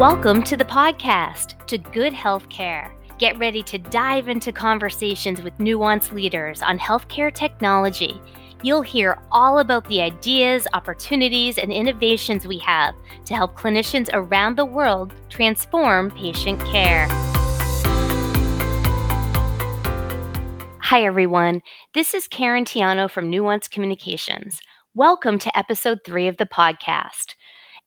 Welcome to the podcast, to Good Healthcare. Get ready to dive into conversations with Nuance leaders on healthcare technology. You'll hear all about the ideas, opportunities, and innovations we have to help clinicians around the world transform patient care. Hi, everyone. This is Karen Tiano from Nuance Communications. Welcome to episode three of the podcast.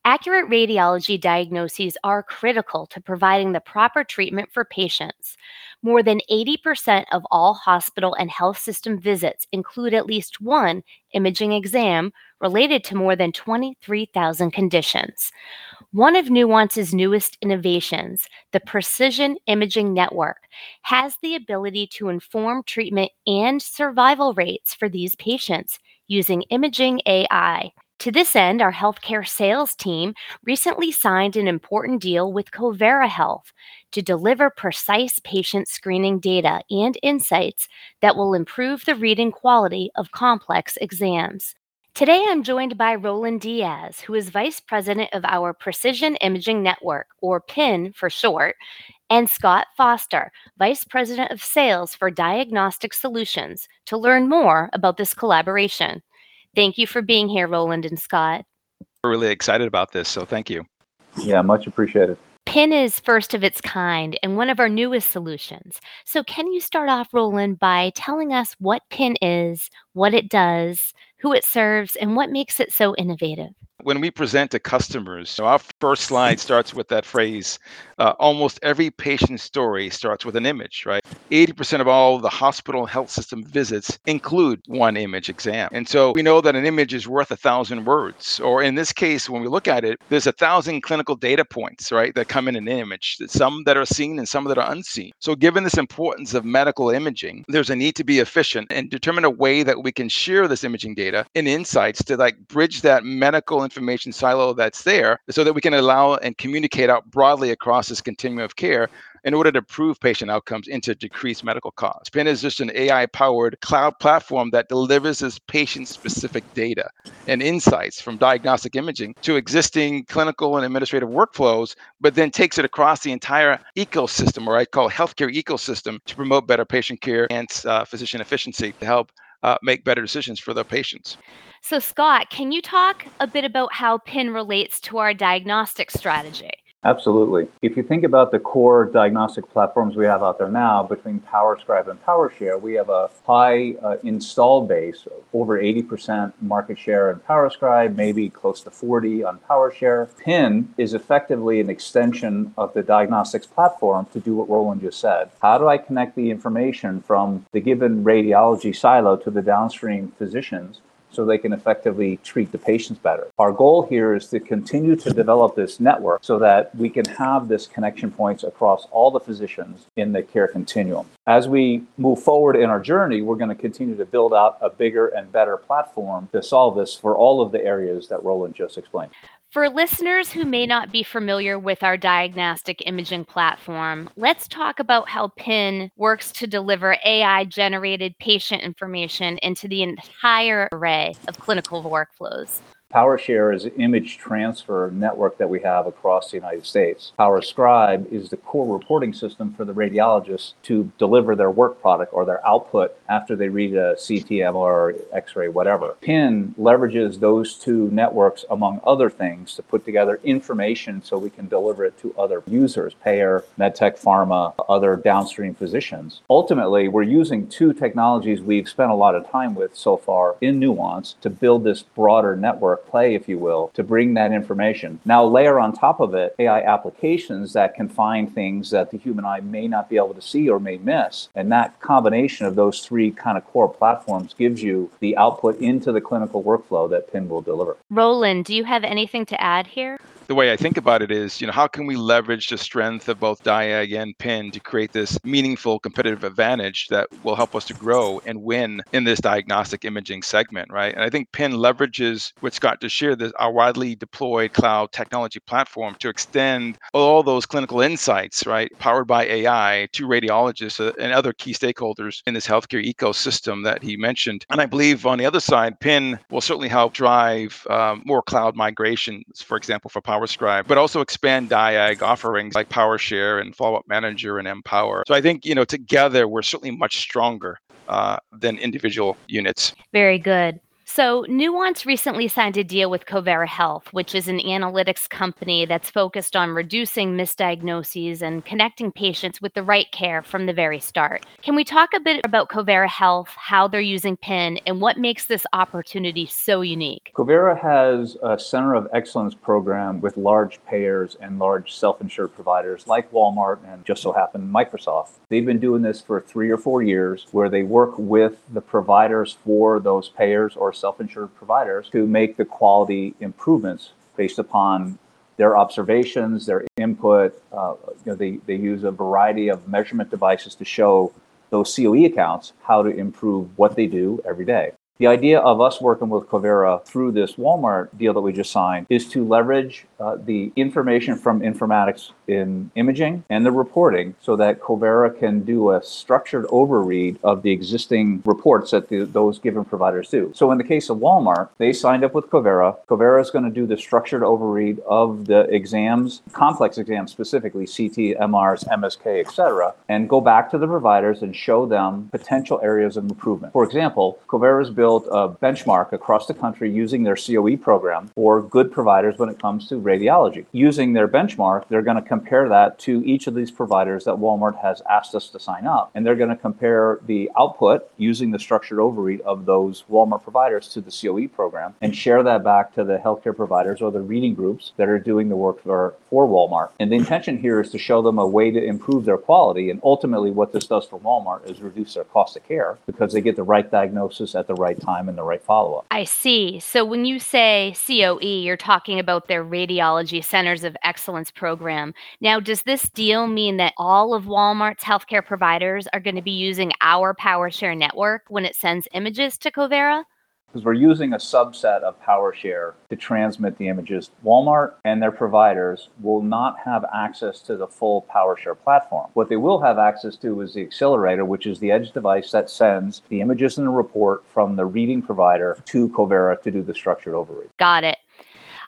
Accurate radiology diagnoses are critical to providing the proper treatment for patients. More than 80% of all hospital and health system visits include at least one imaging exam related to more than 23,000 conditions. One of Nuance's newest innovations, the Precision Imaging Network, has the ability to inform treatment and survival rates for these patients using imaging AI. To this end, our healthcare sales team recently signed an important deal with Covera Health to deliver precise patient screening data and insights that will improve the reading quality of complex exams. Today, I'm joined by Roland Diaz, who is Vice President of our Precision Imaging Network, or PIN for short, and Scott Foster, Vice President of Sales for Diagnostic Solutions, to learn more about this collaboration. Thank you for being here, Roland and Scott. We're really excited about this, so thank you. Yeah, much appreciated. PIN is first of its kind and one of our newest solutions. So, can you start off, Roland, by telling us what PIN is, what it does, who it serves, and what makes it so innovative? When we present to customers, so our first slide starts with that phrase uh, almost every patient story starts with an image, right? 80% of all the hospital health system visits include one image exam. And so we know that an image is worth a thousand words. Or in this case, when we look at it, there's a thousand clinical data points, right, that come in an image, some that are seen and some that are unseen. So given this importance of medical imaging, there's a need to be efficient and determine a way that we can share this imaging data and insights to like bridge that medical information silo that's there so that we can allow and communicate out broadly across across this continuum of care in order to improve patient outcomes and to decrease medical costs. PIN is just an AI powered cloud platform that delivers this patient specific data and insights from diagnostic imaging to existing clinical and administrative workflows, but then takes it across the entire ecosystem, or I call healthcare ecosystem, to promote better patient care and uh, physician efficiency to help uh, make better decisions for their patients. So, Scott, can you talk a bit about how PIN relates to our diagnostic strategy? Absolutely. If you think about the core diagnostic platforms we have out there now, between PowerScribe and PowerShare, we have a high uh, install base, over 80% market share in PowerScribe, maybe close to 40 on PowerShare. PIN is effectively an extension of the diagnostics platform to do what Roland just said. How do I connect the information from the given radiology silo to the downstream physicians so they can effectively treat the patients better. Our goal here is to continue to develop this network so that we can have this connection points across all the physicians in the care continuum. As we move forward in our journey, we're going to continue to build out a bigger and better platform to solve this for all of the areas that Roland just explained. For listeners who may not be familiar with our diagnostic imaging platform, let's talk about how PIN works to deliver AI generated patient information into the entire array of clinical workflows. PowerShare is an image transfer network that we have across the United States. PowerScribe is the core reporting system for the radiologists to deliver their work product or their output after they read a CT, MR, X-ray, whatever. PIN leverages those two networks, among other things, to put together information so we can deliver it to other users, payer, medtech, pharma, other downstream physicians. Ultimately, we're using two technologies we've spent a lot of time with so far in Nuance to build this broader network play, if you will, to bring that information. Now, layer on top of it AI applications that can find things that the human eye may not be able to see or may miss. And that combination of those three kind of core platforms gives you the output into the clinical workflow that PIN will deliver. Roland, do you have anything to add here? The way I think about it is, you know, how can we leverage the strength of both Diag and PIN to create this meaningful competitive advantage that will help us to grow and win in this diagnostic imaging segment, right? And I think PIN leverages what Scott just shared, this our widely deployed cloud technology platform to extend all those clinical insights, right, powered by AI to radiologists uh, and other key stakeholders in this healthcare ecosystem that he mentioned. And I believe on the other side, PIN will certainly help drive um, more cloud migrations, for example, for PowerScribe, but also expand Diag offerings like PowerShare and Follow Up Manager and mPower. So I think, you know, together we're certainly much stronger uh, than individual units. Very good. So, Nuance recently signed a deal with Covera Health, which is an analytics company that's focused on reducing misdiagnoses and connecting patients with the right care from the very start. Can we talk a bit about Covera Health, how they're using PIN, and what makes this opportunity so unique? Covera has a Center of Excellence program with large payers and large self insured providers like Walmart and just so happened Microsoft. They've been doing this for three or four years where they work with the providers for those payers or self-insured providers to make the quality improvements based upon their observations, their input. Uh, you know, they, they use a variety of measurement devices to show those COE accounts how to improve what they do every day. The idea of us working with Covera through this Walmart deal that we just signed is to leverage uh, the information from informatics in imaging and the reporting so that Covera can do a structured overread of the existing reports that the, those given providers do. So in the case of Walmart, they signed up with Covera. Covera is going to do the structured overread of the exams, complex exams specifically, CT, MRs, MSK, etc., and go back to the providers and show them potential areas of improvement. For example, Covera's built built a benchmark across the country using their COE program for good providers when it comes to radiology. Using their benchmark, they're going to compare that to each of these providers that Walmart has asked us to sign up. And they're going to compare the output using the structured overread of those Walmart providers to the COE program and share that back to the healthcare providers or the reading groups that are doing the work for, for Walmart. And the intention here is to show them a way to improve their quality. And ultimately, what this does for Walmart is reduce their cost of care because they get the right diagnosis at the right right time and the right follow up. I see. So when you say COE, you're talking about their Radiology Centers of Excellence program. Now, does this deal mean that all of Walmart's healthcare providers are going to be using our PowerShare network when it sends images to Covera? Because we're using a subset of PowerShare to transmit the images. Walmart and their providers will not have access to the full PowerShare platform. What they will have access to is the accelerator, which is the edge device that sends the images in the report from the reading provider to Covera to do the structured overread. Got it.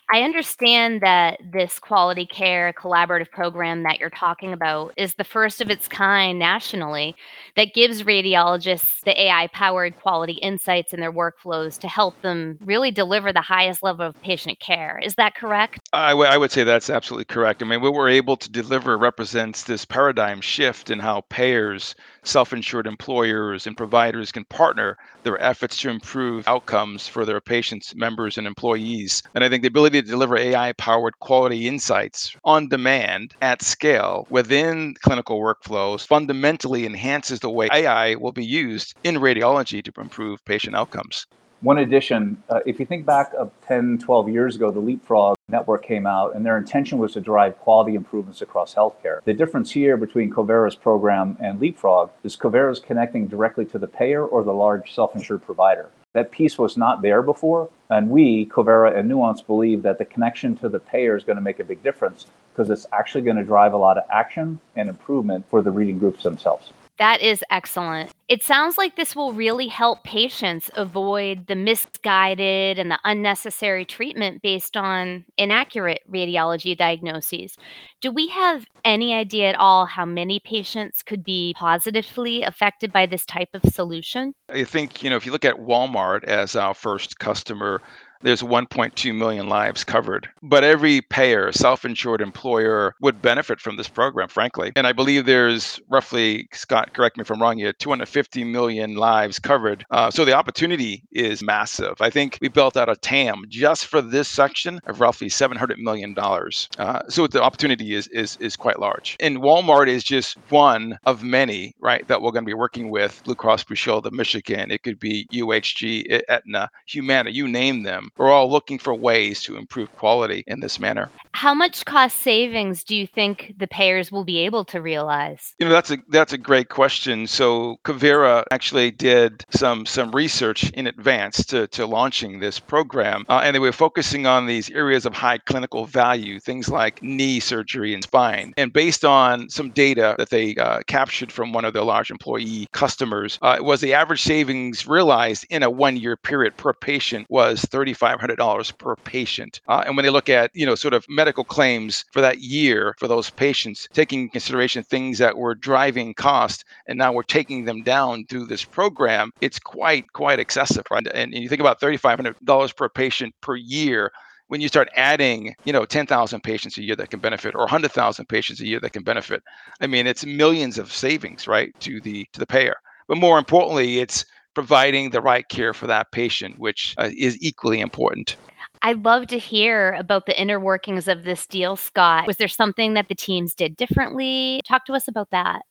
I understand that this quality care collaborative program that you're talking about is the first of its kind nationally that gives radiologists the AI powered quality insights in their workflows to help them really deliver the highest level of patient care. Is that correct? I, w- I would say that's absolutely correct. I mean, what we're able to deliver represents this paradigm shift in how payers self insured employers and providers can partner their efforts to improve outcomes for their patients, members, and employees. And I think the ability to deliver AI powered quality insights on demand at scale within clinical workflows fundamentally enhances the way AI will be used in radiology to improve patient outcomes. One addition, uh, if you think back of 10, 12 years ago, the Leapfrog network came out and their intention was to drive quality improvements across healthcare. The difference here between Covera's program and Leapfrog is Covera's connecting directly to the payer or the large self-insured provider. That piece was not there before, and we, Covera and Nuance, believe that the connection to the payer is going to make a big difference because it's actually going to drive a lot of action and improvement for the reading groups themselves. That is excellent. It sounds like this will really help patients avoid the misguided and the unnecessary treatment based on inaccurate radiology diagnoses. Do we have any idea at all how many patients could be positively affected by this type of solution? I think, you know, if you look at Walmart as our first customer, there's 1.2 million lives covered. But every payer, self insured employer, would benefit from this program, frankly. And I believe there's roughly, Scott, correct me if I'm wrong here, 250 million lives covered. Uh, so the opportunity is massive. I think we built out a TAM just for this section of roughly $700 million. Uh, so the opportunity is, is, is quite large. And Walmart is just one of many, right, that we're going to be working with Blue Cross Blue Shield of Michigan. It could be UHG, Aetna, Humana, you name them system. We're all looking for ways to improve quality in this manner. How much cost savings do you think the payers will be able to realize? You know, that's a that's a great question. So Covera actually did some some research in advance to, to launching this program, uh, and they were focusing on these areas of high clinical value, things like knee surgery and spine. And based on some data that they uh, captured from one of their large employee customers, uh, was the average savings realized in a one year period per patient was $3,500 per patient. Uh, and when they look at, you know, sort of medical claims for that year for those patients, taking in consideration things that were driving cost, and now we're taking them down through this program, it's quite, quite excessive, right? And, and you think about $3,500 per patient per year when you start adding, you know, 10,000 patients a year that can benefit or 100,000 patients a year that can benefit, I mean, it's millions of savings, right, to the to the payer. But more importantly, it's providing the right care for that patient, which uh, is equally important. I'd love to hear about the inner workings of this deal, Scott. Was there something that the teams did differently? Talk to us about that.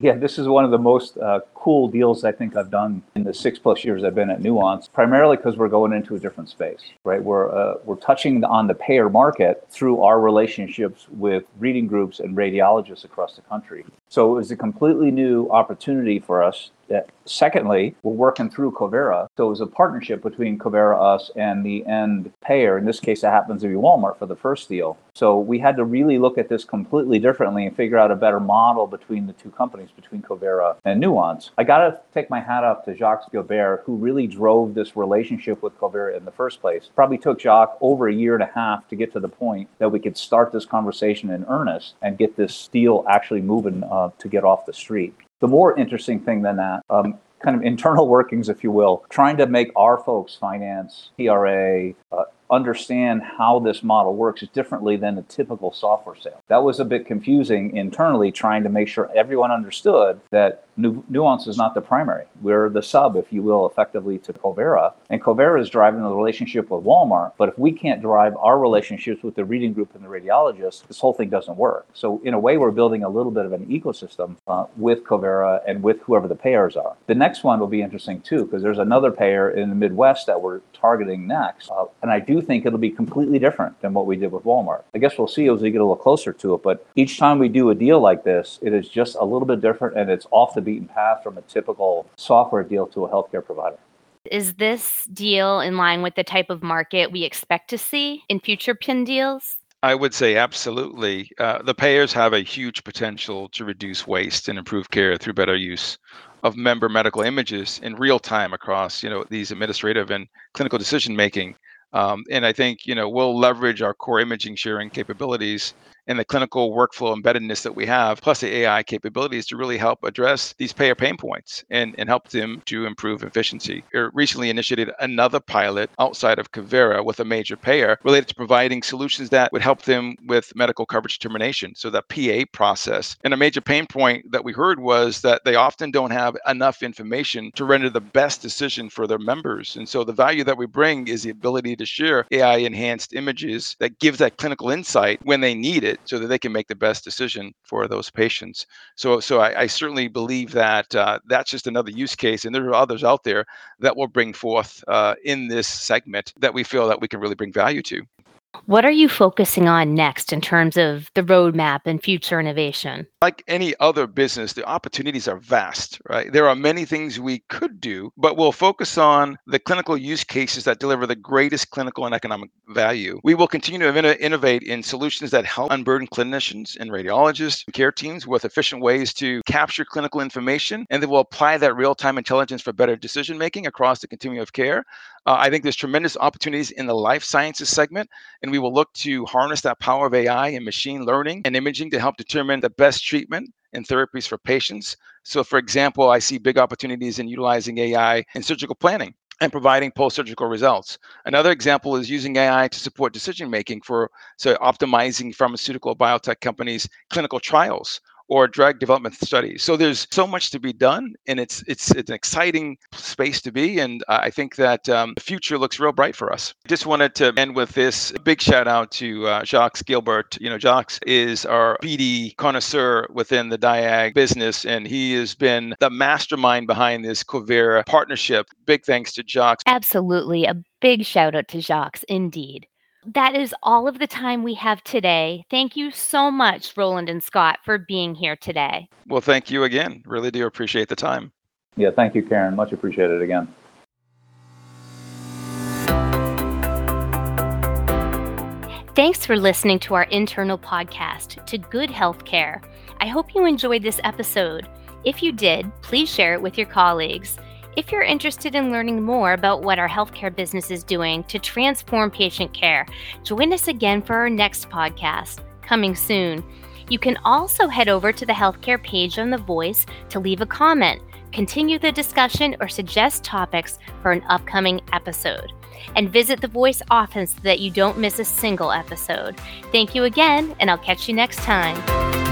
Yeah, this is one of the most uh, cool deals I think I've done in the six plus years I've been at Nuance. Primarily because we're going into a different space, right? We're uh, we're touching on the payer market through our relationships with reading groups and radiologists across the country. So it was a completely new opportunity for us Secondly, we're working through Covera. So it was a partnership between Covera, us, and the end payer. In this case, it happens to be Walmart for the first deal. So we had to really look at this completely differently and figure out a better model between the two companies, between Covera and Nuance. I got to take my hat off to Jacques Gilbert, who really drove this relationship with Covera in the first place. Probably took Jacques over a year and a half to get to the point that we could start this conversation in earnest and get this deal actually moving uh, to get off the street. The more interesting thing than that, um, kind of internal workings, if you will, trying to make our folks finance, PRA, uh, understand how this model works differently than a typical software sale. That was a bit confusing internally, trying to make sure everyone understood that Nu- Nuance is not the primary. We're the sub, if you will, effectively to Covera. And Covera is driving the relationship with Walmart. But if we can't drive our relationships with the reading group and the radiologist, this whole thing doesn't work. So, in a way, we're building a little bit of an ecosystem uh, with Covera and with whoever the payers are. The next one will be interesting too, because there's another payer in the Midwest that we're targeting next. Uh, and I do think it'll be completely different than what we did with Walmart. I guess we'll see as we get a little closer to it. But each time we do a deal like this, it is just a little bit different and it's off the beaten path from a typical software deal to a healthcare provider. Is this deal in line with the type of market we expect to see in future PIN deals? I would say absolutely. Uh, the payers have a huge potential to reduce waste and improve care through better use of member medical images in real time across, you know, these administrative and clinical decision making. Um, and I think you know we'll leverage our core imaging sharing capabilities and the clinical workflow embeddedness that we have, plus the AI capabilities to really help address these payer pain points and, and help them to improve efficiency. We recently initiated another pilot outside of Covera with a major payer related to providing solutions that would help them with medical coverage determination, so that PA process. And a major pain point that we heard was that they often don't have enough information to render the best decision for their members. And so the value that we bring is the ability to share AI enhanced images that gives that clinical insight when they need it it so that they can make the best decision for those patients. So, so I, I certainly believe that uh, that's just another use case, and there are others out there that we'll bring forth uh, in this segment that we feel that we can really bring value to. What are you focusing on next in terms of the roadmap and future innovation? Like any other business, the opportunities are vast, right? There are many things we could do, but we'll focus on the clinical use cases that deliver the greatest clinical and economic value. We will continue to innovate in solutions that help unburden clinicians and radiologists and care teams with efficient ways to capture clinical information, and then we'll apply that real time intelligence for better decision making across the continuum of care. Uh, I think there's tremendous opportunities in the life sciences segment, and we will look to harness that power of AI and machine learning and imaging to help determine the best treatment and therapies for patients. So, for example, I see big opportunities in utilizing AI in surgical planning and providing post-surgical results. Another example is using AI to support decision making for so optimizing pharmaceutical biotech companies' clinical trials or drug development studies. So there's so much to be done, and it's it's it's an exciting space to be. And I think that um, the future looks real bright for us. Just wanted to end with this big shout out to uh, Jacques Gilbert. You know, Jacques is our BD connoisseur within the Diag business, and he has been the mastermind behind this Covera partnership. Big thanks to Jacques. Absolutely. A big shout out to Jacques, indeed. That is all of the time we have today. Thank you so much, Roland and Scott, for being here today. Well, thank you again. Really do appreciate the time. Yeah, thank you, Karen. Much appreciated again. Thanks for listening to our internal podcast, To Good Healthcare. I hope you enjoyed this episode. If you did, please share it with your colleagues. If you're interested in learning more about what our healthcare business is doing to transform patient care, join us again for our next podcast, coming soon. You can also head over to the healthcare page on The Voice to leave a comment, continue the discussion, or suggest topics for an upcoming episode. And visit The Voice often so that you don't miss a single episode. Thank you again, and I'll catch you next time.